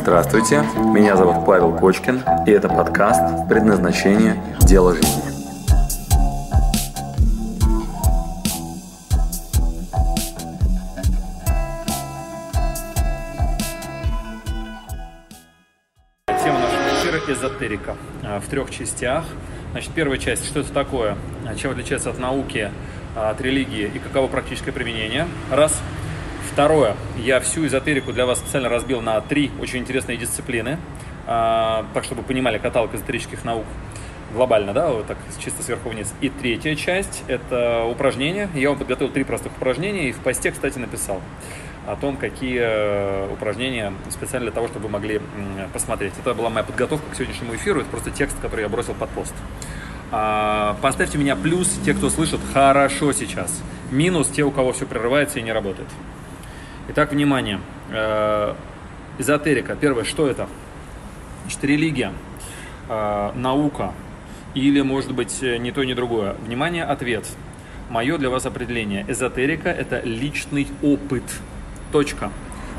Здравствуйте, меня зовут Павел Кочкин, и это подкаст «Предназначение. Дело жизни». Тема нашего эфира – эзотерика а, в трех частях. Значит, первая часть – что это такое, а, чем отличается от науки, а, от религии и каково практическое применение. Раз. Второе. Я всю эзотерику для вас специально разбил на три очень интересные дисциплины, так чтобы понимали каталог эзотерических наук глобально, да, вот так чисто сверху вниз. И третья часть – это упражнения. Я вам подготовил три простых упражнения и в посте, кстати, написал о том, какие э, упражнения специально для того, чтобы вы могли посмотреть. Это была моя подготовка к сегодняшнему эфиру, это просто текст, который я бросил под пост. А, поставьте меня плюс те, кто слышит хорошо сейчас. Минус те, у кого все прерывается и не работает. Итак, внимание. Э, эзотерика. Первое, что это? Значит, религия, э, наука или, может быть, не то, ни другое. Внимание, ответ. Мое для вас определение. Эзотерика – это личный опыт. Точка.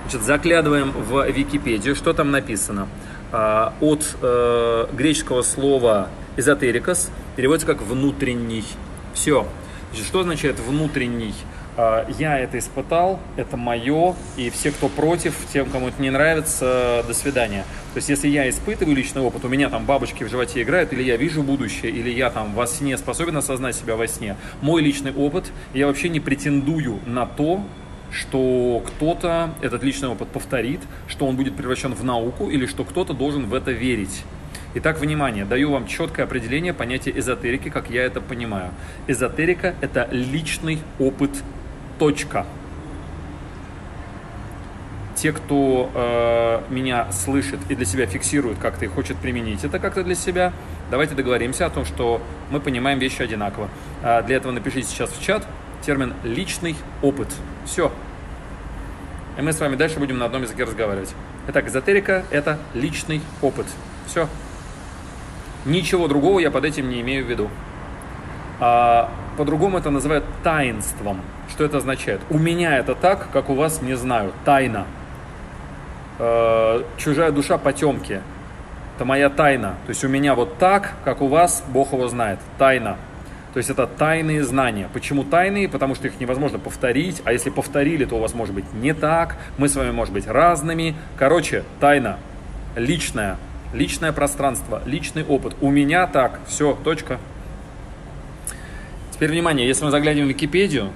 Значит, заглядываем в Википедию. Что там написано? Э, от э, греческого слова эзотерикос переводится как внутренний. Все. Значит, что означает внутренний? А, я это испытал, это мое, и все, кто против, тем, кому это не нравится, до свидания. То есть, если я испытываю личный опыт, у меня там бабочки в животе играют, или я вижу будущее, или я там во сне способен осознать себя во сне, мой личный опыт, я вообще не претендую на то, что кто-то этот личный опыт повторит, что он будет превращен в науку, или что кто-то должен в это верить. Итак, внимание, даю вам четкое определение понятия эзотерики, как я это понимаю. Эзотерика – это личный опыт точка. Те, кто э, меня слышит и для себя фиксирует как-то и хочет применить это как-то для себя, давайте договоримся о том, что мы понимаем вещи одинаково. А для этого напишите сейчас в чат термин «личный опыт». Все. И мы с вами дальше будем на одном языке разговаривать. Итак, эзотерика – это личный опыт. Все. Ничего другого я под этим не имею в виду. А, по-другому это называют таинством. Что это означает? У меня это так, как у вас, не знаю, тайна. Э, чужая душа потемки. Это моя тайна. То есть у меня вот так, как у вас, Бог его знает. Тайна. То есть это тайные знания. Почему тайные? Потому что их невозможно повторить. А если повторили, то у вас может быть не так. Мы с вами может быть разными. Короче, тайна. Личная. Личное пространство. Личный опыт. У меня так. Все, точка. Теперь внимание, если мы заглянем в Википедию,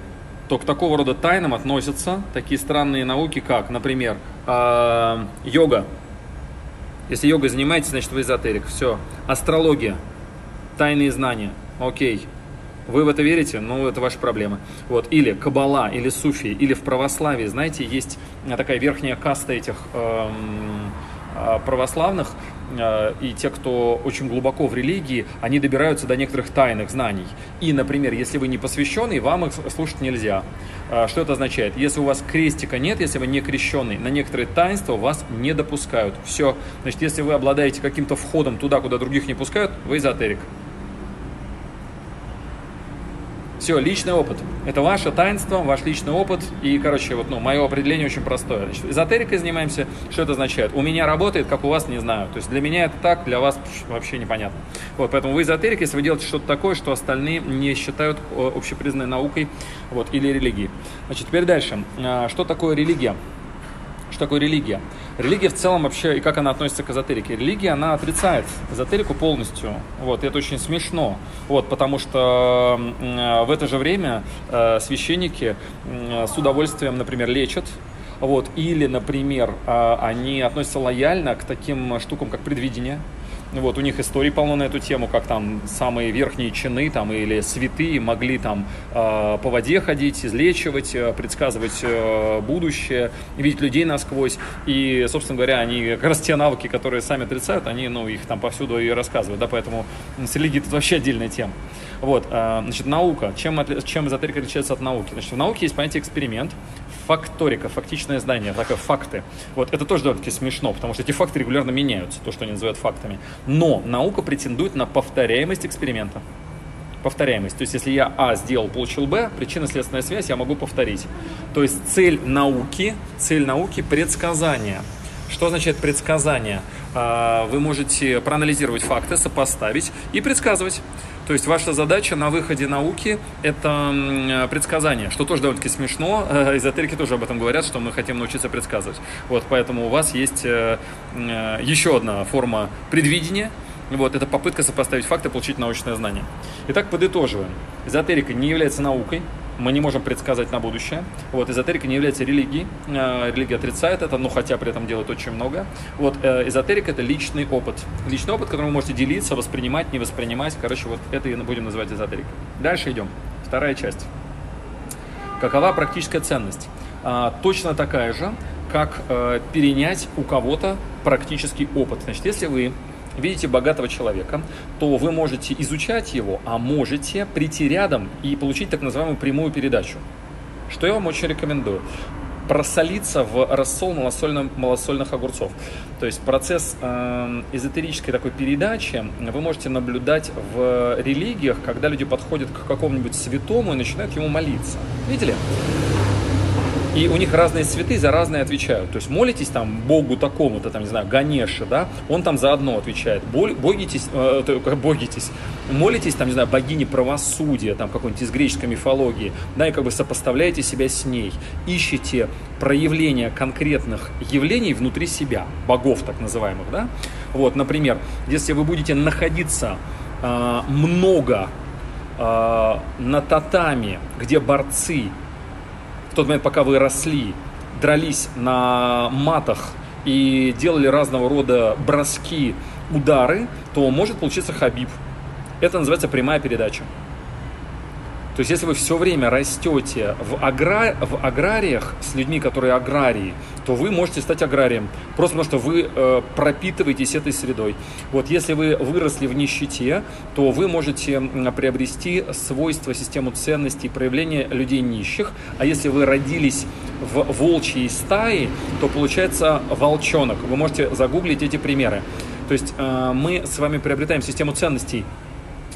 то к такого рода тайнам относятся такие странные науки, как, например, э, йога. Если йогой занимаетесь, значит вы эзотерик. Все. Астрология. Тайные знания. Окей. Вы в это верите? Ну, это ваша проблема. Вот. Или кабала, или суфи, или в православии, знаете, есть такая верхняя каста этих эм, э, православных, и те, кто очень глубоко в религии, они добираются до некоторых тайных знаний. И, например, если вы не посвященный, вам их слушать нельзя. Э, что это означает? Если у вас крестика нет, если вы не крещенный, на некоторые таинства вас не допускают. Все. Значит, если вы обладаете каким-то входом туда, куда других не пускают, вы эзотерик. Все, личный опыт. Это ваше таинство, ваш личный опыт. И, короче, вот, ну, мое определение очень простое. Значит, эзотерикой занимаемся. Что это означает? У меня работает, как у вас, не знаю. То есть для меня это так, для вас вообще непонятно. Вот, поэтому вы эзотерик, если вы делаете что-то такое, что остальные не считают э, общепризнанной наукой вот, или религией. Значит, теперь дальше. А, что такое религия? Что такое религия? Религия в целом вообще, и как она относится к эзотерике? Религия, она отрицает эзотерику полностью. Вот, и это очень смешно. Вот, потому что в это же время э, священники с удовольствием, например, лечат, вот, или, например, э, они относятся лояльно к таким штукам, как предвидение, вот, у них истории полно на эту тему, как там самые верхние чины там, или святые могли там э, по воде ходить, излечивать, э, предсказывать э, будущее, видеть людей насквозь. И, собственно говоря, они как раз те навыки, которые сами отрицают, они ну, их там повсюду и рассказывают. Да, поэтому с религией это вообще отдельная тема. Вот, э, значит, наука. Чем, чем эзотерика отличается от науки? Значит, в науке есть понятие эксперимент факторика, фактичное знание, такое факты. Вот это тоже довольно-таки смешно, потому что эти факты регулярно меняются, то, что они называют фактами. Но наука претендует на повторяемость эксперимента. Повторяемость. То есть, если я А сделал, получил Б, причинно-следственная связь я могу повторить. То есть, цель науки, цель науки – предсказание. Что означает предсказание? А, вы можете проанализировать факты, сопоставить и предсказывать. То есть ваша задача на выходе науки – это предсказание, что тоже довольно-таки смешно. Э, эзотерики тоже об этом говорят, что мы хотим научиться предсказывать. Вот, поэтому у вас есть э, э, еще одна форма предвидения – вот, это попытка сопоставить факты, получить научное знание. Итак, подытоживаем. Эзотерика не является наукой, мы не можем предсказать на будущее. Вот, эзотерика не является религией, э, религия отрицает это, но хотя при этом делает очень много. Вот, э, эзотерика это личный опыт. Личный опыт, которым вы можете делиться, воспринимать, не воспринимать. Короче, вот это и будем называть эзотерикой. Дальше идем. Вторая часть. Какова практическая ценность? А, точно такая же, как э, перенять у кого-то практический опыт. Значит, если вы видите богатого человека, то вы можете изучать его, а можете прийти рядом и получить так называемую прямую передачу. Что я вам очень рекомендую просолиться в рассол малосольных, огурцов. То есть процесс э, эзотерической такой передачи вы можете наблюдать в религиях, когда люди подходят к какому-нибудь святому и начинают ему молиться. Видели? И у них разные цветы за разные отвечают. То есть молитесь там Богу такому-то, там, не знаю, Ганеше, да, он там за одно отвечает. Богитесь, э, богитесь, молитесь, там, не знаю, богине правосудия, там, какой-нибудь из греческой мифологии, да, и как бы сопоставляете себя с ней. Ищете проявления конкретных явлений внутри себя, богов так называемых, да. Вот, например, если вы будете находиться э, много э, на татами, где борцы в тот момент, пока вы росли, дрались на матах и делали разного рода броски, удары, то может получиться Хабиб. Это называется прямая передача. То есть, если вы все время растете в, агра... в аграриях с людьми, которые аграрии, то вы можете стать аграрием. Просто потому, что вы э, пропитываетесь этой средой. Вот если вы выросли в нищете, то вы можете приобрести свойства, систему ценностей, проявления людей нищих. А если вы родились в волчьей стае, то получается волчонок. Вы можете загуглить эти примеры. То есть э, мы с вами приобретаем систему ценностей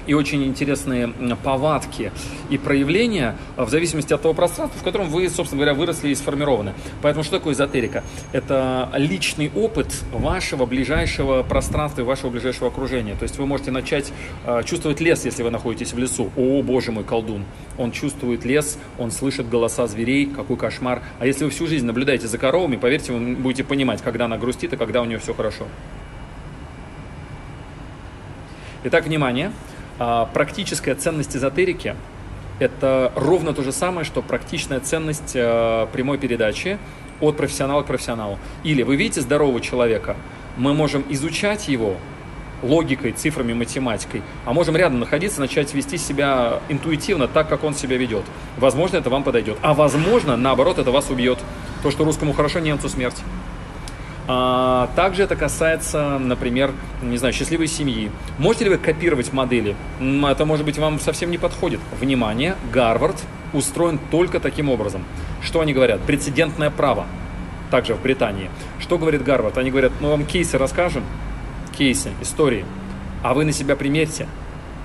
и очень интересные повадки и проявления э, в зависимости от того пространства, в котором вы, собственно говоря, выросли и сформированы. Поэтому что такое эзотерика? Это личный опыт вашего ближайшего пространства и вашего ближайшего окружения. То есть вы можете начать э, чувствовать лес, если вы находитесь в лесу. О, боже мой, колдун. Он чувствует лес, он слышит голоса зверей, какой кошмар. А если вы всю жизнь наблюдаете за коровами, поверьте, вы будете понимать, когда она грустит и когда у нее все хорошо. Итак, внимание. А, практическая ценность эзотерики – это ровно то же самое, что практичная ценность э, прямой передачи от профессионала к профессионалу. Или вы видите здорового человека, мы можем изучать его логикой, цифрами, математикой, а можем рядом находиться, начать вести себя интуитивно, так, как он себя ведет. Возможно, это вам подойдет. А возможно, наоборот, это вас убьет. То, что русскому хорошо, немцу смерть. А, также это касается, например, не знаю, счастливой семьи. Можете ли вы копировать модели? Это, может быть, вам совсем не подходит. Внимание, Гарвард устроен только таким образом. Что они говорят? Прецедентное право. Также в Британии. Что говорит Гарвард? Они говорят, мы вам кейсы расскажем, кейсы, истории, а вы на себя примерьте.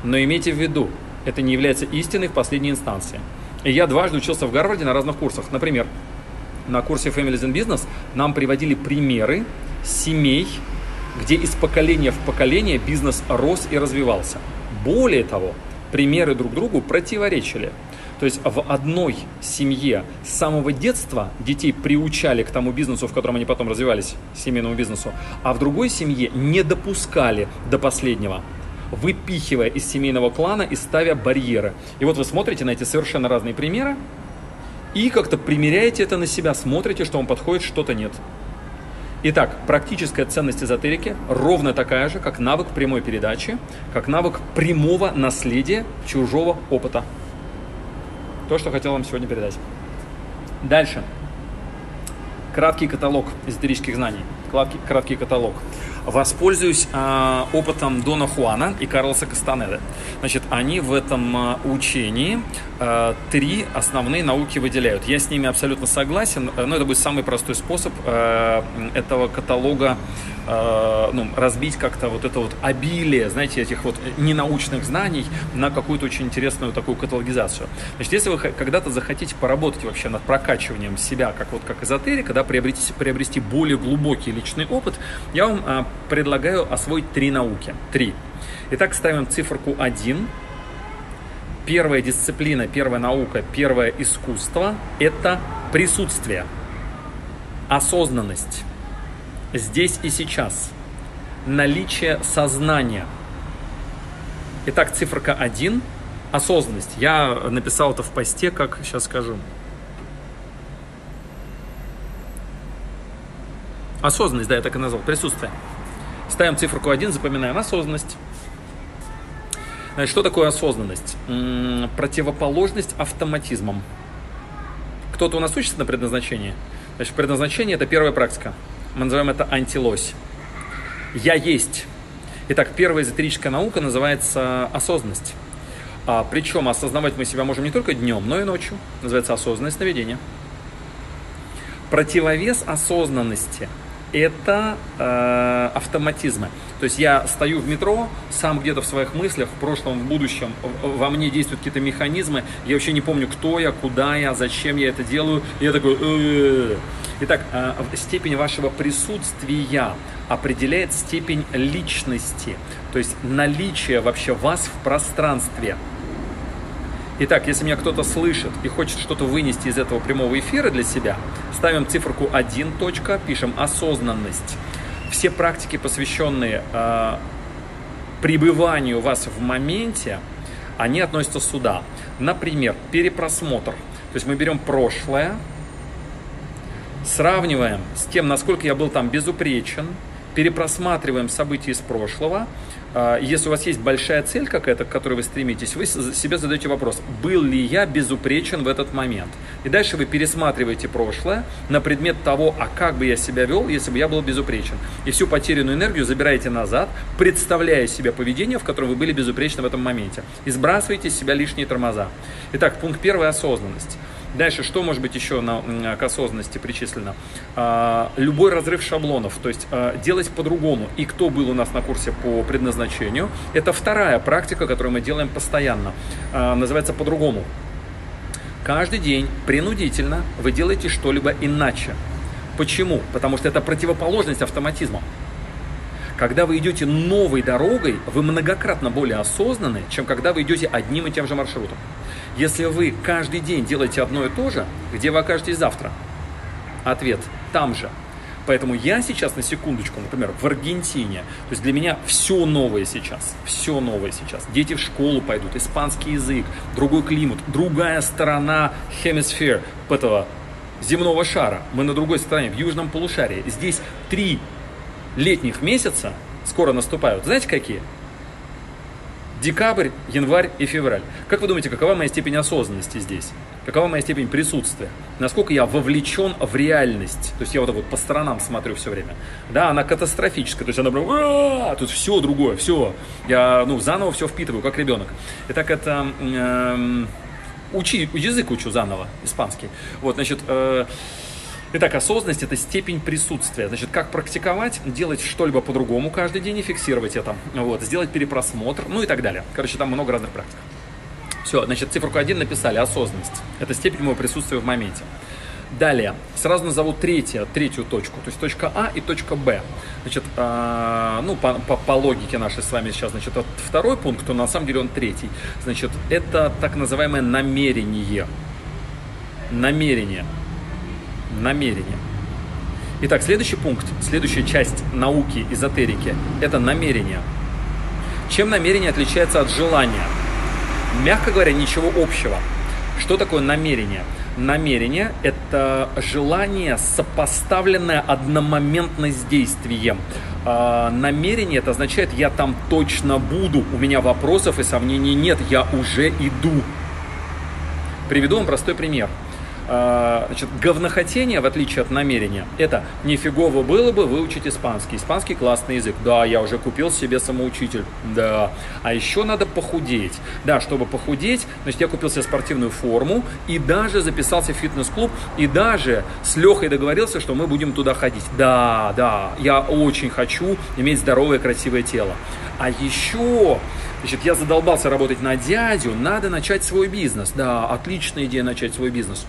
Но имейте в виду, это не является истиной в последней инстанции. И я дважды учился в Гарварде на разных курсах. Например, на курсе Families in Business нам приводили примеры семей, где из поколения в поколение бизнес рос и развивался. Более того, примеры друг другу противоречили. То есть в одной семье с самого детства детей приучали к тому бизнесу, в котором они потом развивались, семейному бизнесу, а в другой семье не допускали до последнего, выпихивая из семейного клана и ставя барьеры. И вот вы смотрите на эти совершенно разные примеры, и как-то примеряете это на себя, смотрите, что вам подходит, что-то нет. Итак, практическая ценность эзотерики ровно такая же, как навык прямой передачи, как навык прямого наследия чужого опыта. То, что хотел вам сегодня передать. Дальше. Краткий каталог эзотерических знаний. Краткий, краткий каталог воспользуюсь э, опытом Дона Хуана и Карлоса Кастанеда. Значит, они в этом э, учении э, три основные науки выделяют. Я с ними абсолютно согласен, но это будет самый простой способ э, этого каталога э, ну, разбить как-то вот это вот обилие, знаете, этих вот ненаучных знаний на какую-то очень интересную такую каталогизацию. Значит, если вы когда-то захотите поработать вообще над прокачиванием себя, как вот как эзотерика, да, приобрести, приобрести более глубокий личный опыт, я вам предлагаю освоить три науки. Три. Итак, ставим циферку 1. Первая дисциплина, первая наука, первое искусство – это присутствие, осознанность, здесь и сейчас, наличие сознания. Итак, циферка 1 – осознанность. Я написал это в посте, как сейчас скажу. Осознанность, да, я так и назвал, присутствие. Ставим циферку 1, запоминаем осознанность. Значит, что такое осознанность? Противоположность автоматизмам. Кто-то у нас учится на предназначении? Значит, предназначение – это первая практика. Мы называем это антилось. «Я есть». Итак, первая эзотерическая наука называется осознанность. А, причем осознавать мы себя можем не только днем, но и ночью. Называется осознанность сновидения. Противовес осознанности – это э, автоматизмы. То есть я стою в метро, сам где-то в своих мыслях, в прошлом, в будущем, во мне действуют какие-то механизмы, я вообще не помню, кто я, куда я, зачем я это делаю, я такой... Э-э-э". Итак, э, степень вашего присутствия определяет степень личности, то есть наличие вообще вас в пространстве. Итак, если меня кто-то слышит и хочет что-то вынести из этого прямого эфира для себя, ставим циферку 1, точка, пишем осознанность. Все практики, посвященные э, пребыванию вас в моменте, они относятся сюда. Например, перепросмотр. То есть мы берем прошлое, сравниваем с тем, насколько я был там безупречен, перепросматриваем события из прошлого. А, если у вас есть большая цель какая-то, к которой вы стремитесь, вы себе задаете вопрос, был ли я безупречен в этот момент. И дальше вы пересматриваете прошлое на предмет того, а как бы я себя вел, если бы я был безупречен. И всю потерянную энергию забираете назад, представляя себе поведение, в котором вы были безупречны в этом моменте. И сбрасываете с себя лишние тормоза. Итак, пункт первый – осознанность. Дальше, что может быть еще на, к осознанности причислено? А, любой разрыв шаблонов, то есть а, делать по-другому. И кто был у нас на курсе по предназначению, это вторая практика, которую мы делаем постоянно. А, называется по-другому. Каждый день принудительно вы делаете что-либо иначе. Почему? Потому что это противоположность автоматизму. Когда вы идете новой дорогой, вы многократно более осознаны, чем когда вы идете одним и тем же маршрутом. Если вы каждый день делаете одно и то же, где вы окажетесь завтра? Ответ – там же. Поэтому я сейчас на секундочку, например, в Аргентине. То есть для меня все новое сейчас. Все новое сейчас. Дети в школу пойдут, испанский язык, другой климат, другая сторона хемисфер этого земного шара. Мы на другой стороне, в южном полушарии. Здесь три летних месяца скоро наступают. Знаете какие? Декабрь, январь и февраль. Как вы думаете, какова моя степень осознанности здесь? Какова моя степень присутствия? Насколько я вовлечен в реальность? То есть я вот так вот по сторонам смотрю все время. Да, она катастрофическая. То есть она прям, тут все другое, все. Я, ну, заново все впитываю, как ребенок. Итак, это... Э, учи, язык учу заново, испанский. Вот, значит, э, Итак, осознанность – это степень присутствия. Значит, как практиковать? Делать что-либо по-другому каждый день и фиксировать это. Вот, сделать перепросмотр, ну и так далее. Короче, там много разных практик. Все, значит, циферку 1 написали, осознанность. Это степень моего присутствия в моменте. Далее, сразу назову третью, третью точку, то есть точка А и точка Б. Значит, э, ну, по, по, по логике нашей с вами сейчас, значит, вот второй пункт, то на самом деле он третий. Значит, это так называемое намерение. Намерение намерение. Итак, следующий пункт, следующая часть науки, эзотерики – это намерение. Чем намерение отличается от желания? Мягко говоря, ничего общего. Что такое намерение? Намерение – это желание, сопоставленное одномоментно с действием. А, намерение – это означает, я там точно буду, у меня вопросов и сомнений нет, я уже иду. Приведу вам простой пример – значит, говнохотение, в отличие от намерения, это нифигово было бы выучить испанский. Испанский классный язык. Да, я уже купил себе самоучитель. Да. А еще надо похудеть. Да, чтобы похудеть, значит, я купил себе спортивную форму и даже записался в фитнес-клуб и даже с Лехой договорился, что мы будем туда ходить. Да, да, я очень хочу иметь здоровое, красивое тело. А еще Значит, я задолбался работать на дядю, надо начать свой бизнес. Да, отличная идея начать свой бизнес.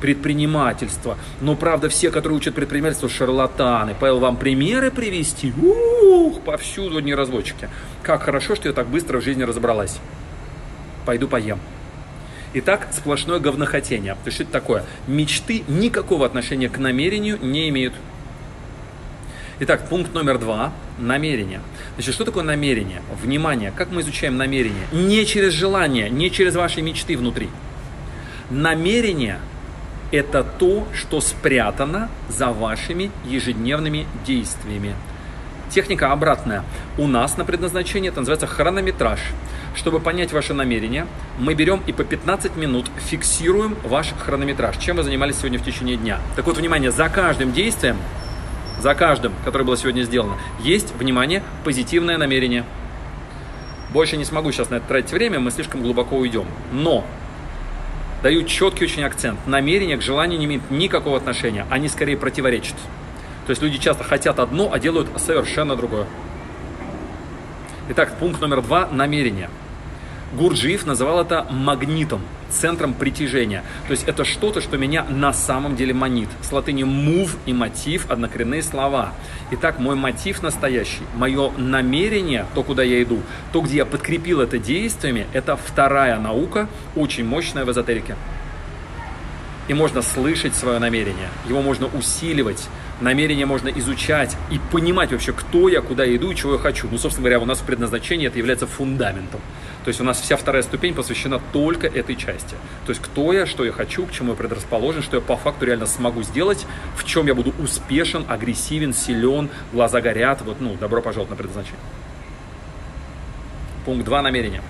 предпринимательство. Но, правда, все, которые учат предпринимательство, шарлатаны. Павел, вам примеры привести? Ух, повсюду одни разводчики. Как хорошо, что я так быстро в жизни разобралась. Пойду поем. Итак, сплошное говнохотение. То есть, что это такое? Мечты никакого отношения к намерению не имеют. Итак, пункт номер два – намерение. Значит, что такое намерение? Внимание, как мы изучаем намерение? Не через желание, не через ваши мечты внутри. Намерение – это то, что спрятано за вашими ежедневными действиями. Техника обратная. У нас на предназначение это называется хронометраж. Чтобы понять ваше намерение, мы берем и по 15 минут фиксируем ваш хронометраж. Чем вы занимались сегодня в течение дня? Так вот, внимание, за каждым действием, за каждым, которое было сегодня сделано, есть, внимание, позитивное намерение. Больше не смогу сейчас на это тратить время, мы слишком глубоко уйдем. Но даю четкий очень акцент. Намерение к желанию не имеет никакого отношения. Они скорее противоречат. То есть люди часто хотят одно, а делают совершенно другое. Итак, пункт номер два – намерение. Гурджиев называл это магнитом, центром притяжения. То есть это что-то, что меня на самом деле манит. С латыни move и мотив – однокоренные слова. Итак, мой мотив настоящий, мое намерение, то, куда я иду, то, где я подкрепил это действиями, это вторая наука, очень мощная в эзотерике. И можно слышать свое намерение, его можно усиливать, намерение можно изучать и понимать вообще, кто я, куда я иду и чего я хочу. Ну, собственно говоря, у нас в предназначении это является фундаментом. То есть у нас вся вторая ступень посвящена только этой части. То есть кто я, что я хочу, к чему я предрасположен, что я по факту реально смогу сделать, в чем я буду успешен, агрессивен, силен, глаза горят. Вот, ну, добро пожаловать на предназначение. Пункт 2 намерения.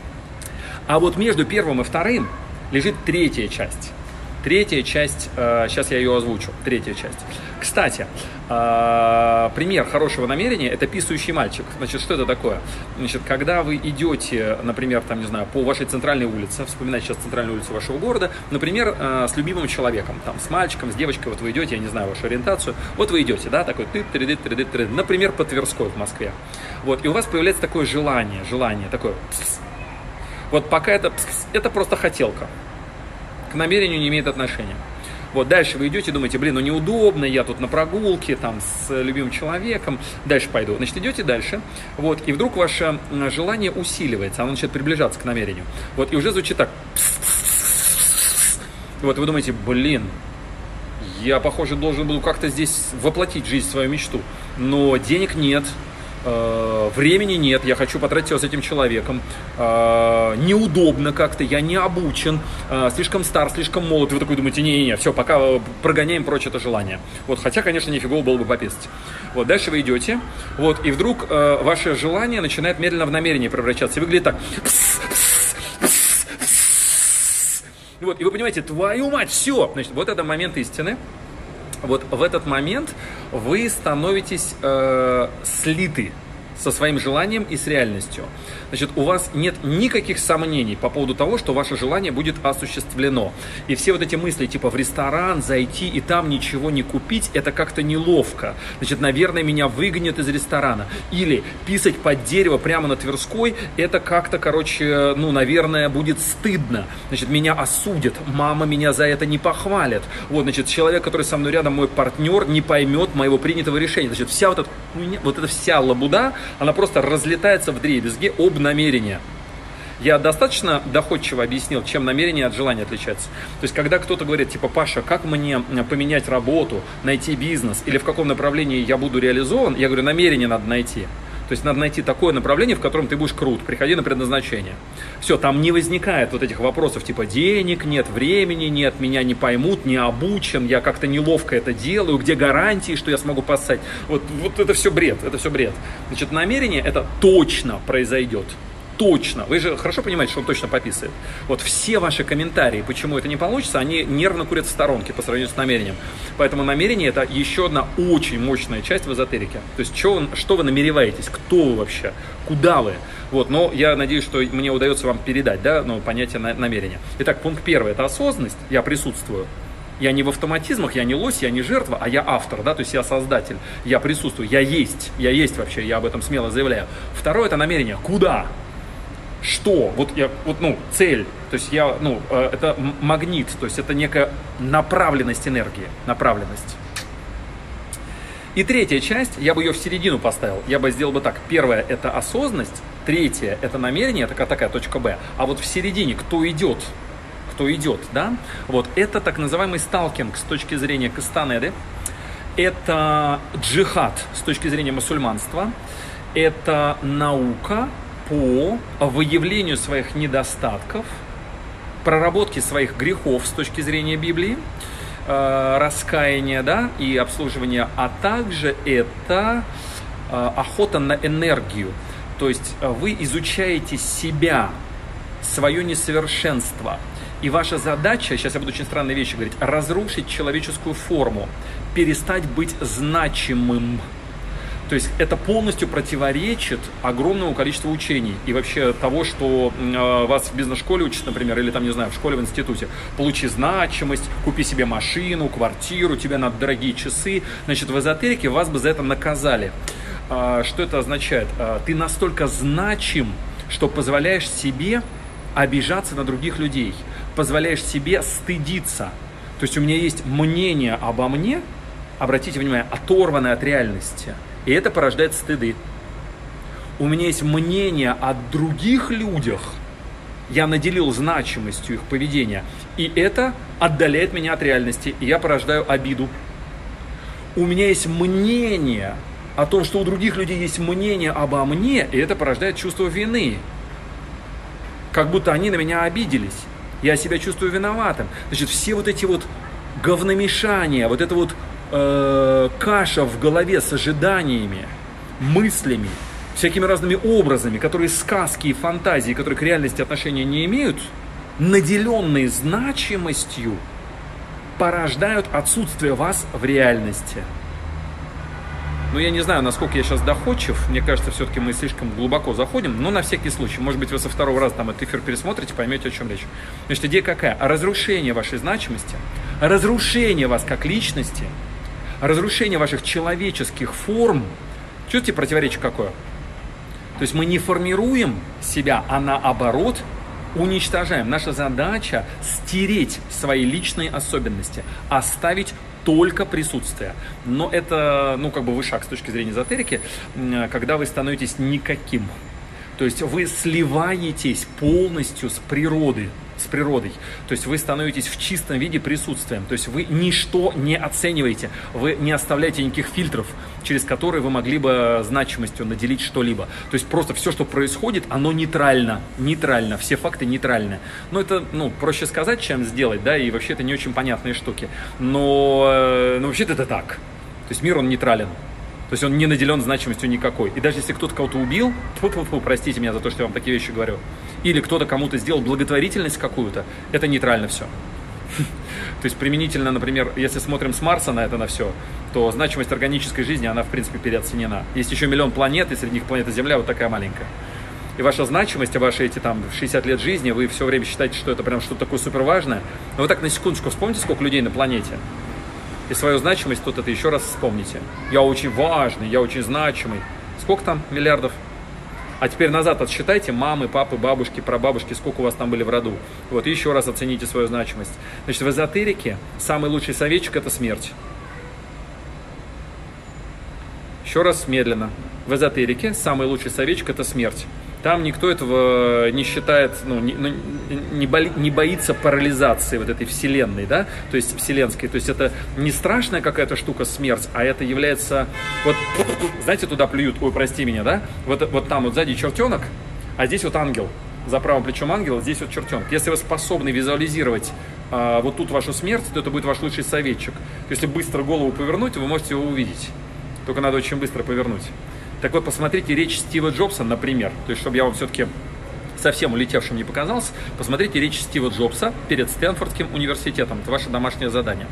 А вот между первым и вторым лежит третья часть. Третья часть, э, сейчас я ее озвучу, третья часть. Кстати, э, пример хорошего намерения – это писающий мальчик. Значит, что это такое? Значит, когда вы идете, например, там, не знаю, по вашей центральной улице, вспоминайте сейчас центральную улицу вашего города, например, э, с любимым человеком, там, с мальчиком, с девочкой, вот вы идете, я не знаю вашу ориентацию, вот вы идете, да, такой ты ты ты ты ты например, по Тверской в Москве. Вот, и у вас появляется такое желание, желание, такое вот пока это, это просто хотелка намерению не имеет отношения. Вот дальше вы идете, думаете, блин, ну неудобно, я тут на прогулке, там, с любимым человеком, дальше пойду. Значит, идете дальше, вот, и вдруг ваше желание усиливается, оно начинает приближаться к намерению. Вот, и уже звучит так. Вот, вы думаете, блин, я, похоже, должен был как-то здесь воплотить жизнь, свою мечту, но денег нет, времени нет, я хочу потратить его с этим человеком, э, неудобно как-то, я не обучен, э, слишком стар, слишком молод, вы такой думаете, не-не-не, все, пока прогоняем прочь это желание. Вот, хотя, конечно, нифигово было бы пописать. Вот, дальше вы идете, вот, и вдруг ваше желание начинает медленно в намерение превращаться, и выглядит так. Вот, и вы понимаете, твою мать, все. Значит, вот это момент истины. Вот в этот момент вы становитесь э, слиты со своим желанием и с реальностью. Значит, у вас нет никаких сомнений по поводу того, что ваше желание будет осуществлено. И все вот эти мысли, типа в ресторан зайти и там ничего не купить, это как-то неловко. Значит, наверное, меня выгонят из ресторана. Или писать под дерево прямо на Тверской, это как-то, короче, ну, наверное, будет стыдно. Значит, меня осудят, мама меня за это не похвалит. Вот, значит, человек, который со мной рядом, мой партнер, не поймет моего принятого решения. Значит, вся вот эта, вот эта вся лабуда, она просто разлетается в дребезги об намерения. Я достаточно доходчиво объяснил, чем намерение от желания отличается. То есть, когда кто-то говорит, типа, Паша, как мне поменять работу, найти бизнес, или в каком направлении я буду реализован, я говорю, намерение надо найти. То есть надо найти такое направление, в котором ты будешь крут, приходи на предназначение. Все, там не возникает вот этих вопросов, типа денег нет, времени нет, меня не поймут, не обучен, я как-то неловко это делаю, где гарантии, что я смогу поссать. Вот, вот это все бред, это все бред. Значит, намерение это точно произойдет точно, вы же хорошо понимаете, что он точно пописывает. Вот все ваши комментарии, почему это не получится, они нервно курят в сторонке по сравнению с намерением. Поэтому намерение это еще одна очень мощная часть в эзотерике. То есть что, что вы намереваетесь, кто вы вообще, куда вы. Вот, но я надеюсь, что мне удается вам передать да, ну, понятие намерения. Итак, пункт первый – это осознанность, я присутствую. Я не в автоматизмах, я не лось, я не жертва, а я автор, да, то есть я создатель, я присутствую, я есть, я есть вообще, я об этом смело заявляю. Второе – это намерение, куда? Что? Вот я, вот, ну, цель. То есть я, ну, э, это магнит, то есть это некая направленность энергии, направленность. И третья часть, я бы ее в середину поставил. Я бы сделал бы так. Первое – это осознанность. Третье – это намерение, такая, такая точка Б. А вот в середине кто идет? Кто идет, да? Вот это так называемый сталкинг с точки зрения Кастанеды. Это джихад с точки зрения мусульманства. Это наука по выявлению своих недостатков, проработке своих грехов с точки зрения Библии – э, раскаяния, да, и обслуживания, а также это э, охота на энергию. То есть э, вы изучаете себя, свое несовершенство. И ваша задача, сейчас я буду очень странные вещи говорить, разрушить человеческую форму, перестать быть значимым. То есть это полностью противоречит огромному количеству учений и вообще того, что э, вас в бизнес-школе учат, например, или там, не знаю, в школе, в институте. Получи значимость, купи себе машину, квартиру, тебе надо дорогие часы. Значит, в эзотерике вас бы за это наказали. Э, что это означает? Э, ты настолько значим, что позволяешь себе обижаться на других людей, позволяешь себе стыдиться. То есть у меня есть мнение обо мне, обратите внимание, оторванное от реальности – и это порождает стыды. У меня есть мнение о других людях. Я наделил значимостью их поведения. И это отдаляет меня от реальности. И я порождаю обиду. У меня есть мнение о том, что у других людей есть мнение обо мне, и это порождает чувство вины. Как будто они на меня обиделись. Я себя чувствую виноватым. Значит, все вот эти вот говномешания, вот это вот э, каша в голове с ожиданиями, мыслями, всякими разными образами, которые сказки и фантазии, которые к реальности отношения не имеют, наделенные значимостью, порождают отсутствие вас в реальности. Ну, я не знаю, насколько я сейчас доходчив. Мне кажется, все-таки мы слишком глубоко заходим. Но на всякий случай, может быть, вы со второго раза там этот эфир пересмотрите, поймете, о чем речь. Значит, идея какая? Разрушение вашей значимости, разрушение вас как личности – разрушение ваших человеческих форм, чувствуете противоречие какое? То есть мы не формируем себя, а наоборот уничтожаем. Наша задача стереть свои личные особенности, оставить только присутствие. Но это, ну, как бы вышаг с точки зрения эзотерики, когда вы становитесь никаким. То есть вы сливаетесь полностью с природой, с природой. То есть вы становитесь в чистом виде присутствием. То есть вы ничто не оцениваете, вы не оставляете никаких фильтров, через которые вы могли бы значимостью наделить что-либо. То есть просто все, что происходит, оно нейтрально. Нейтрально. Все факты нейтральны. Но это, ну, проще сказать, чем сделать, да, и вообще это не очень понятные штуки. Но, э, но вообще-то это так. То есть мир, он нейтрален. То есть он не наделен значимостью никакой. И даже если кто-то кого-то убил, фу -фу -фу, простите меня за то, что я вам такие вещи говорю, или кто-то кому-то сделал благотворительность какую-то, это нейтрально все. То есть применительно, например, если смотрим с Марса на это на все, то значимость органической жизни, она в принципе переоценена. Есть еще миллион планет, и среди них планета Земля вот такая маленькая. И ваша значимость, ваши эти там 60 лет жизни, вы все время считаете, что это прям что-то такое супер важное. Но вы так на секундочку вспомните, сколько людей на планете. И свою значимость тут это еще раз вспомните. Я очень важный, я очень значимый. Сколько там миллиардов? А теперь назад отсчитайте мамы, папы, бабушки, прабабушки, сколько у вас там были в роду. Вот, и еще раз оцените свою значимость. Значит, в эзотерике самый лучший советчик – это смерть. Еще раз медленно. В эзотерике самый лучший советчик – это смерть. Там никто этого не считает, ну, не, ну, не, боли, не боится парализации вот этой вселенной, да, то есть вселенской. То есть это не страшная какая-то штука смерть, а это является, вот, знаете, туда плюют, ой, прости меня, да, вот, вот там вот сзади чертенок, а здесь вот ангел, за правым плечом ангела, здесь вот чертенок. Если вы способны визуализировать а, вот тут вашу смерть, то это будет ваш лучший советчик. Если быстро голову повернуть, вы можете его увидеть. Только надо очень быстро повернуть. Так вот, посмотрите речь Стива Джобса, например. То есть, чтобы я вам все-таки совсем улетевшим не показался, посмотрите речь Стива Джобса перед Стэнфордским университетом. Это ваше домашнее задание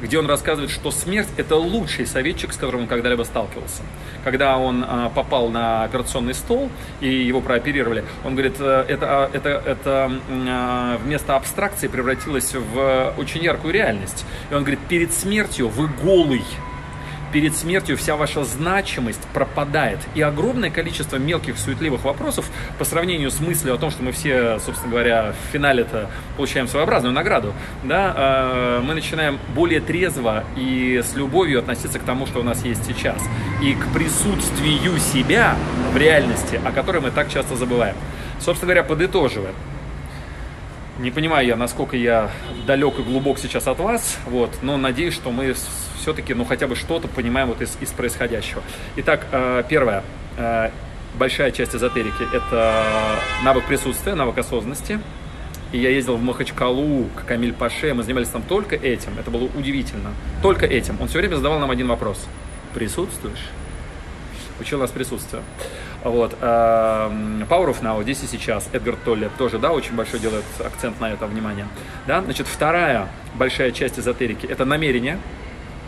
где он рассказывает, что смерть – это лучший советчик, с которым он когда-либо сталкивался. Когда он а, попал на операционный стол и его прооперировали, он говорит, «Э, это, а, это, это а, вместо абстракции превратилось в очень яркую реальность. И он говорит, перед смертью вы голый, перед смертью вся ваша значимость пропадает. И огромное количество мелких суетливых вопросов по сравнению с мыслью о том, что мы все, собственно говоря, в финале-то получаем своеобразную награду, да, э, мы начинаем более трезво и с любовью относиться к тому, что у нас есть сейчас. И к присутствию себя в реальности, о которой мы так часто забываем. Собственно говоря, подытоживая, не понимаю я, насколько я далек и глубок сейчас от вас, вот, но надеюсь, что мы все-таки, ну, хотя бы что-то понимаем вот из, из происходящего. Итак, э, первое. Э, большая часть эзотерики – это навык присутствия, навык осознанности. И я ездил в Махачкалу к Камиль Паше, мы занимались там только этим. Это было удивительно. Только этим. Он все время задавал нам один вопрос. Присутствуешь? Учил нас присутствию. Вот. Power of Now, здесь и сейчас, Эдгар Толле тоже, да, очень большой делает акцент на это внимание. Да? Значит, вторая большая часть эзотерики – это намерение,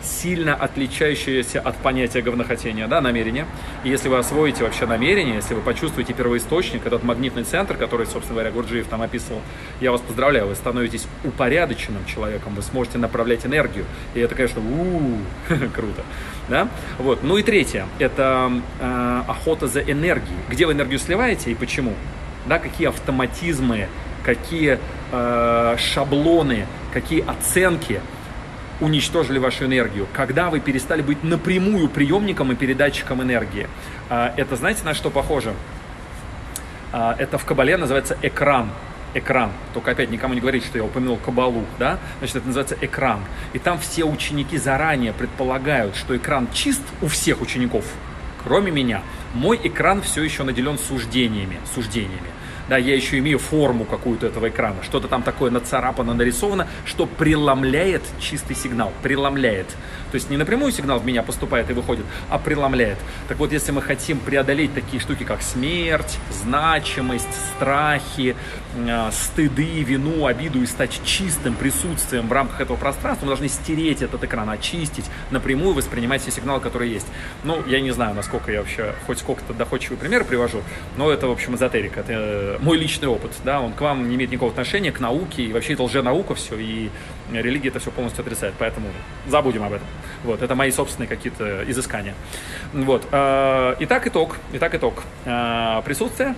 сильно отличающееся от понятия говнохотения, да, намерение. И если вы освоите вообще намерение, если вы почувствуете первоисточник, этот магнитный центр, который, собственно говоря, Гурджиев там описывал, я вас поздравляю, вы становитесь упорядоченным человеком, вы сможете направлять энергию. И это, конечно, у круто. Да? Вот. Ну и третье, это э, охота за энергией. Где вы энергию сливаете и почему? Да, какие автоматизмы, какие э, шаблоны, какие оценки уничтожили вашу энергию, когда вы перестали быть напрямую приемником и передатчиком энергии. А, это знаете, на что похоже? А, это в Кабале называется экран. Экран. Только опять никому не говорить, что я упомянул Кабалу, да? Значит, это называется экран. И там все ученики заранее предполагают, что экран чист у всех учеников, кроме меня. Мой экран все еще наделен суждениями, суждениями да, я еще имею форму какую-то этого экрана, что-то там такое нацарапано, нарисовано, что преломляет чистый сигнал, преломляет. То есть не напрямую сигнал в меня поступает и выходит, а преломляет. Так вот, если мы хотим преодолеть такие штуки, как смерть, значимость, страхи, э, стыды, вину, обиду и стать чистым присутствием в рамках этого пространства, мы должны стереть этот экран, очистить, напрямую воспринимать все сигналы, которые есть. Ну, я не знаю, насколько я вообще хоть сколько-то доходчивый пример привожу, но это, в общем, эзотерика. Это э, мой личный опыт, да, он к вам не имеет никакого отношения, к науке, и вообще это лженаука все, и религия это все полностью отрицает, поэтому забудем об этом. Вот, это мои собственные какие-то изыскания. Вот, э, итак, итог, итак, итог. Э, присутствие,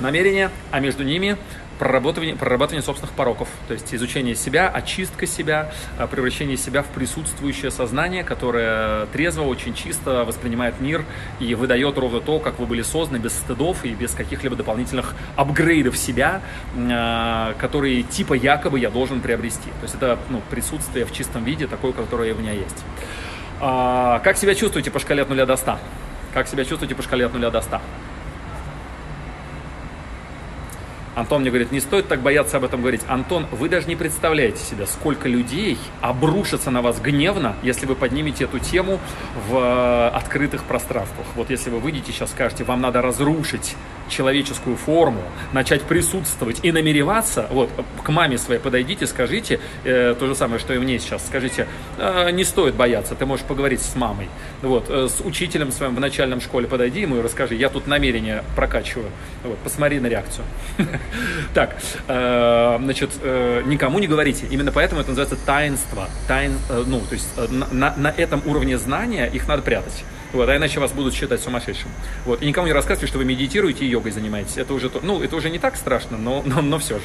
намерение, а между ними прорабатывание, прорабатывание собственных пороков, то есть изучение себя, очистка себя, а, превращение себя в присутствующее сознание, которое трезво, очень чисто воспринимает мир и выдает ровно то, как вы были созданы, без стыдов и без каких-либо дополнительных апгрейдов себя, а, которые типа якобы я должен приобрести. То есть это ну, присутствие в чистом виде, такое, которое у меня есть. А, как себя чувствуете по шкале от 0 до 100? Как себя чувствуете по шкале от 0 до 100? Антон мне говорит, не стоит так бояться об этом говорить. Антон, вы даже не представляете себе, сколько людей обрушится на вас гневно, если вы поднимете эту тему в э, открытых пространствах. Вот если вы выйдете сейчас скажете, вам надо разрушить человеческую форму, начать присутствовать и намереваться, вот, к маме своей подойдите, скажите э, то же самое, что и мне сейчас, скажите, э, не стоит бояться, ты можешь поговорить с мамой, вот, э, с учителем своим в начальном школе подойди ему и расскажи, я тут намерение прокачиваю, вот, посмотри на реакцию. Так, э, значит, э, никому не говорите, именно поэтому это называется таинство, тайн, э, ну, то есть на, на этом уровне знания их надо прятать. Вот, а иначе вас будут считать сумасшедшим. Вот, и никому не рассказывайте, что вы медитируете и йогой занимаетесь. Это уже, ну, это уже не так страшно, но, но, но все же.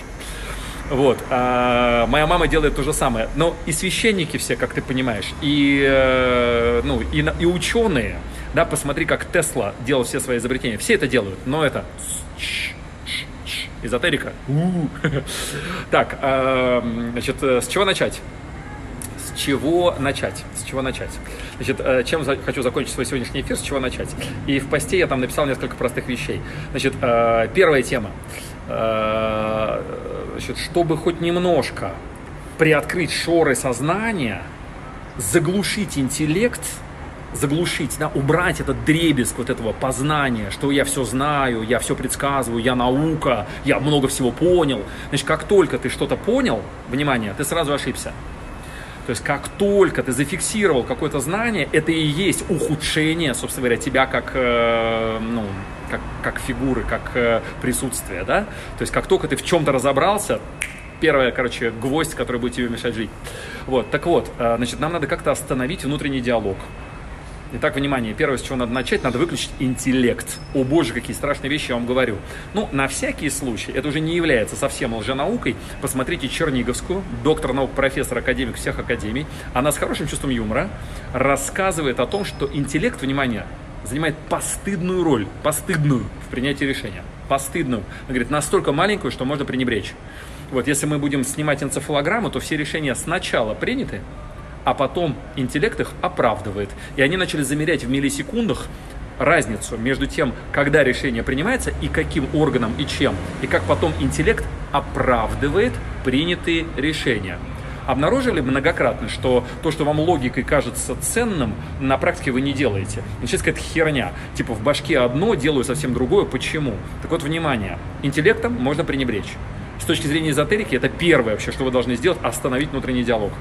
Вот. А, моя мама делает то же самое. Но и священники все, как ты понимаешь, и, э, ну, и, и ученые, да, посмотри, как Тесла делал все свои изобретения. Все это делают, но это эзотерика. Так, а, значит, э, с чего начать? Чего начать? С чего начать? Значит, э, чем хочу закончить свой сегодняшний эфир, с чего начать? И в посте я там написал несколько простых вещей. Значит, э, первая тема. Э, значит, чтобы хоть немножко приоткрыть шоры сознания, заглушить интеллект, заглушить, да, убрать этот дребезг вот этого познания, что я все знаю, я все предсказываю, я наука, я много всего понял. Значит, как только ты что-то понял, внимание, ты сразу ошибся. То есть как только ты зафиксировал какое-то знание, это и есть ухудшение, собственно говоря, тебя как, э, ну, как, как фигуры, как э, присутствие, да? То есть как только ты в чем-то разобрался, первая, короче, гвоздь, который будет тебе мешать жить. Вот, так вот, э, значит, нам надо как-то остановить внутренний диалог. Итак, внимание, первое, с чего надо начать, надо выключить интеллект. О боже, какие страшные вещи я вам говорю. Ну, на всякий случай, это уже не является совсем лженаукой. Посмотрите Черниговскую, доктор наук, профессор, академик всех академий. Она с хорошим чувством юмора рассказывает о том, что интеллект, внимание, занимает постыдную роль, постыдную в принятии решения. Постыдную. Она говорит, настолько маленькую, что можно пренебречь. Вот, если мы будем снимать энцефалограмму, то все решения сначала приняты, а потом интеллект их оправдывает. И они начали замерять в миллисекундах разницу между тем, когда решение принимается и каким органом и чем, и как потом интеллект оправдывает принятые решения. Обнаружили многократно, что то, что вам логикой кажется ценным, на практике вы не делаете. Начинается какая-то херня. Типа в башке одно, делаю совсем другое. Почему? Так вот, внимание. Интеллектом можно пренебречь с точки зрения эзотерики, это первое вообще, что вы должны сделать, остановить внутренний диалог.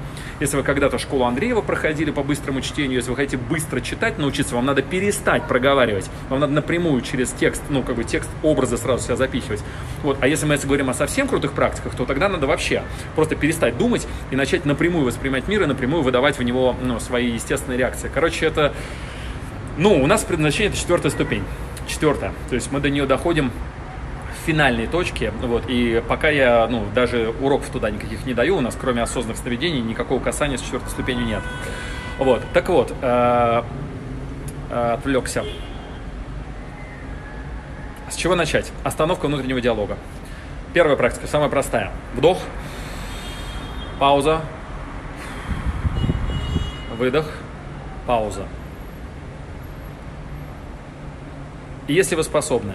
Если вы когда-то школу Андреева проходили по быстрому чтению, если вы хотите быстро читать, научиться, вам надо перестать проговаривать. Вам надо напрямую через текст, ну, как бы текст образы сразу себя запихивать. Вот. А если мы если говорим о совсем крутых практиках, то тогда надо вообще просто перестать думать и начать напрямую воспринимать мир и напрямую выдавать в него ну, свои естественные реакции. Короче, это... Ну, у нас предназначение это четвертая ступень. Четвертая. То есть мы до нее доходим финальной точке. Вот, и пока я ну, даже уроков туда никаких не даю, у нас кроме осознанных сновидений никакого касания с четвертой ступенью нет. Вот, так вот, э, э, отвлекся. С чего начать? Остановка внутреннего диалога. Первая практика, самая простая. Вдох, пауза, выдох, пауза. Если вы способны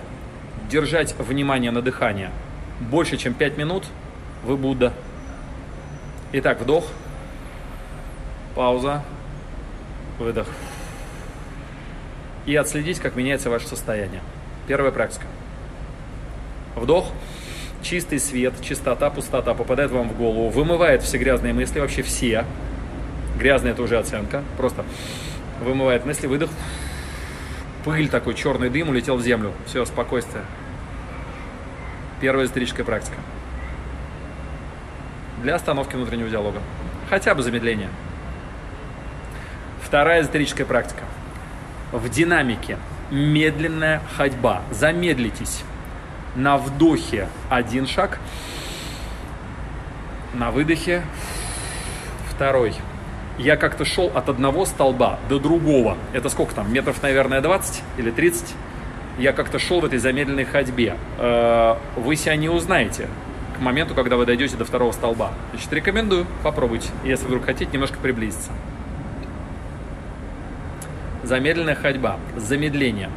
держать внимание на дыхание больше, чем 5 минут, вы Будда. Итак, вдох, пауза, выдох. И отследить, как меняется ваше состояние. Первая практика. Вдох, чистый свет, чистота, пустота попадает вам в голову, вымывает все грязные мысли, вообще все. Грязная это уже оценка, просто вымывает мысли, выдох. Пыль такой, черный дым улетел в землю. Все, спокойствие. Первая эзотерическая практика. Для остановки внутреннего диалога. Хотя бы замедление. Вторая эзотерическая практика. В динамике медленная ходьба. Замедлитесь. На вдохе один шаг. На выдохе второй. Я как-то шел от одного столба до другого. Это сколько там? Метров, наверное, 20 или 30? Я как-то шел в этой замедленной ходьбе. Э, вы себя не узнаете к моменту, когда вы дойдете до второго столба. Значит, рекомендую, попробуйте, если вдруг хотите немножко приблизиться. Замедленная ходьба, замедление.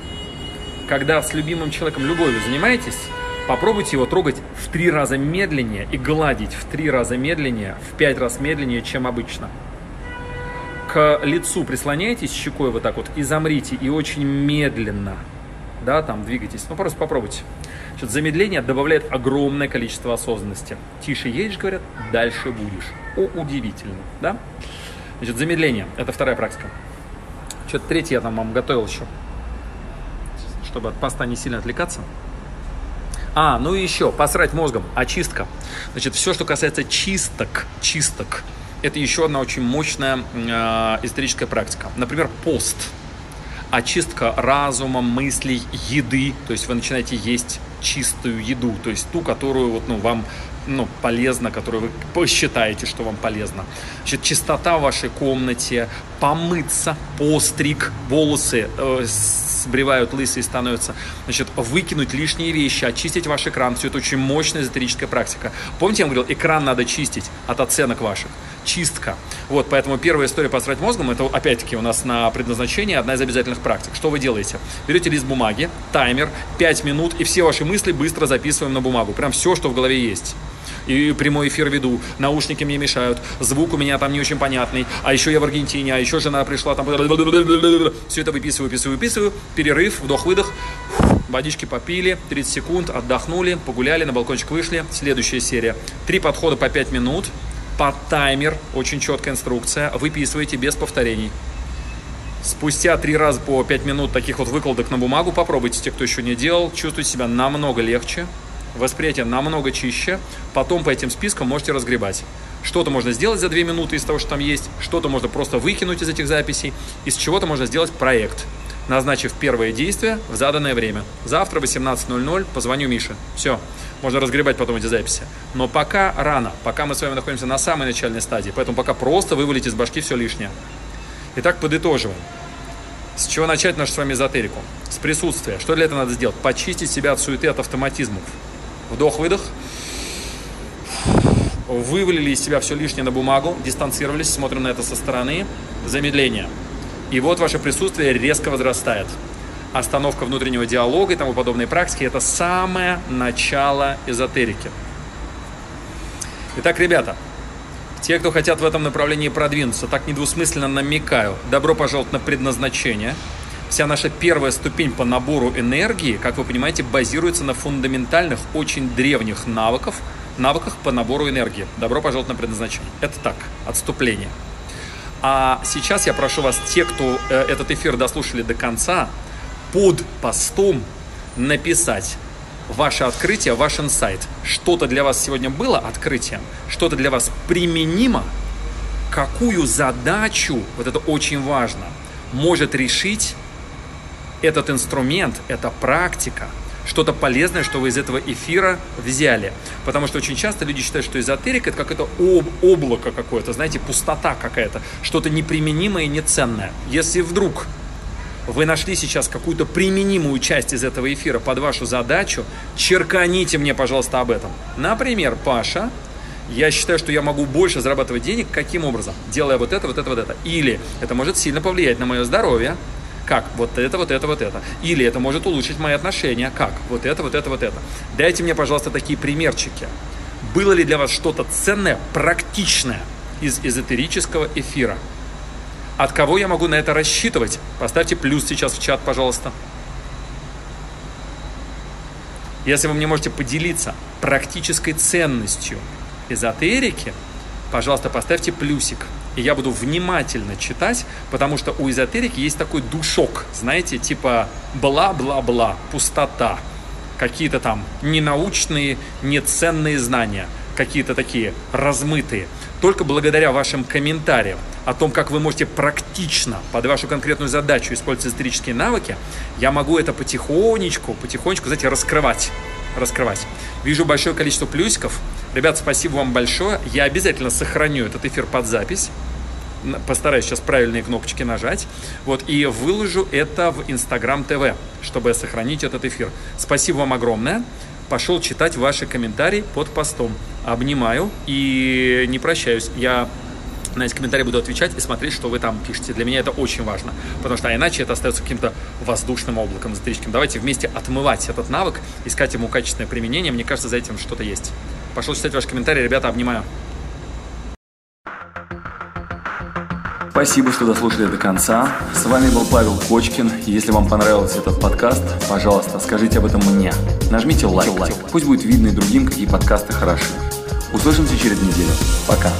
Когда с любимым человеком любовью занимаетесь, попробуйте его трогать в три раза медленнее и гладить в три раза медленнее, в пять раз медленнее, чем обычно. К лицу прислоняйтесь щекой вот так вот и замрите, и очень медленно – да, там двигайтесь. Ну, просто попробуйте. Значит, замедление добавляет огромное количество осознанности. Тише едешь, говорят, дальше будешь. О, удивительно, да? Значит, замедление. Это вторая практика. Что-то третье я там вам готовил еще, чтобы от поста не сильно отвлекаться. А, ну и еще, посрать мозгом, очистка. Значит, все, что касается чисток, чисток, это еще одна очень мощная э, историческая практика. Например, пост – очистка разума, мыслей, еды. То есть вы начинаете есть чистую еду, то есть ту, которую вот, ну, вам ну, полезно, которую вы посчитаете, что вам полезно. Значит, чистота в вашей комнате, помыться, постриг, волосы э, сбривают лысые становятся. Значит, выкинуть лишние вещи, очистить ваш экран. Все это очень мощная эзотерическая практика. Помните, я говорил, экран надо чистить от оценок ваших чистка. Вот, поэтому первая история посрать мозгом, это опять-таки у нас на предназначение одна из обязательных практик. Что вы делаете? Берете лист бумаги, таймер, 5 минут, и все ваши мысли быстро записываем на бумагу. Прям все, что в голове есть и прямой эфир веду, наушники мне мешают, звук у меня там не очень понятный, а еще я в Аргентине, а еще жена пришла, там... Все это выписываю, выписываю, выписываю, перерыв, вдох-выдох, водички попили, 30 секунд, отдохнули, погуляли, на балкончик вышли. Следующая серия. Три подхода по 5 минут, под таймер, очень четкая инструкция, выписываете без повторений. Спустя три раза по 5 минут таких вот выкладок на бумагу. Попробуйте, те, кто еще не делал, чувствуете себя намного легче, восприятие намного чище, потом по этим спискам можете разгребать. Что-то можно сделать за две минуты из того, что там есть, что-то можно просто выкинуть из этих записей, из чего-то можно сделать проект, назначив первое действие в заданное время. Завтра 18.00 позвоню Мише. Все, можно разгребать потом эти записи. Но пока рано, пока мы с вами находимся на самой начальной стадии, поэтому пока просто вывалить из башки все лишнее. Итак, подытоживаем. С чего начать нашу с вами эзотерику? С присутствия. Что для этого надо сделать? Почистить себя от суеты, от автоматизмов. Вдох-выдох. Вывалили из себя все лишнее на бумагу, дистанцировались, смотрим на это со стороны. Замедление. И вот ваше присутствие резко возрастает. Остановка внутреннего диалога и тому подобные практики – это самое начало эзотерики. Итак, ребята, те, кто хотят в этом направлении продвинуться, так недвусмысленно намекаю, добро пожаловать на предназначение. Вся наша первая ступень по набору энергии, как вы понимаете, базируется на фундаментальных, очень древних навыках, навыках по набору энергии. Добро пожаловать на предназначение. Это так, отступление. А сейчас я прошу вас, те, кто э, этот эфир дослушали до конца, под постом написать ваше открытие, ваш инсайт. Что-то для вас сегодня было открытием, что-то для вас применимо, какую задачу, вот это очень важно, может решить этот инструмент, эта практика, что-то полезное, что вы из этого эфира взяли. Потому что очень часто люди считают, что эзотерика это как это об, облако какое-то, знаете, пустота какая-то, что-то неприменимое и неценное. Если вдруг вы нашли сейчас какую-то применимую часть из этого эфира под вашу задачу, черканите мне, пожалуйста, об этом. Например, Паша, я считаю, что я могу больше зарабатывать денег. Каким образом? Делая вот это, вот это, вот это. Или это может сильно повлиять на мое здоровье. Как? Вот это, вот это, вот это. Или это может улучшить мои отношения. Как? Вот это, вот это, вот это. Дайте мне, пожалуйста, такие примерчики. Было ли для вас что-то ценное, практичное из эзотерического эфира? От кого я могу на это рассчитывать? Поставьте плюс сейчас в чат, пожалуйста. Если вы мне можете поделиться практической ценностью эзотерики, пожалуйста, поставьте плюсик. И я буду внимательно читать, потому что у эзотерики есть такой душок, знаете, типа бла-бла-бла, пустота, какие-то там ненаучные, неценные знания, какие-то такие размытые. Только благодаря вашим комментариям о том, как вы можете практично под вашу конкретную задачу использовать исторические навыки, я могу это потихонечку, потихонечку, знаете, раскрывать. Раскрывать. Вижу большое количество плюсиков. Ребят, спасибо вам большое. Я обязательно сохраню этот эфир под запись. Постараюсь сейчас правильные кнопочки нажать. Вот, и выложу это в Instagram TV, чтобы сохранить этот эфир. Спасибо вам огромное. Пошел читать ваши комментарии под постом. Обнимаю и не прощаюсь. Я на эти комментарии буду отвечать и смотреть, что вы там пишете. Для меня это очень важно, потому что иначе это остается каким-то воздушным облаком эзотерическим. Давайте вместе отмывать этот навык, искать ему качественное применение. Мне кажется, за этим что-то есть. Пошел читать ваши комментарии. Ребята, обнимаю. Спасибо, что дослушали до конца. С вами был Павел Кочкин. Если вам понравился этот подкаст, пожалуйста, скажите об этом мне. Нажмите лайк. Пусть будет видно и другим, какие подкасты хороши. Услышимся через неделю. Пока.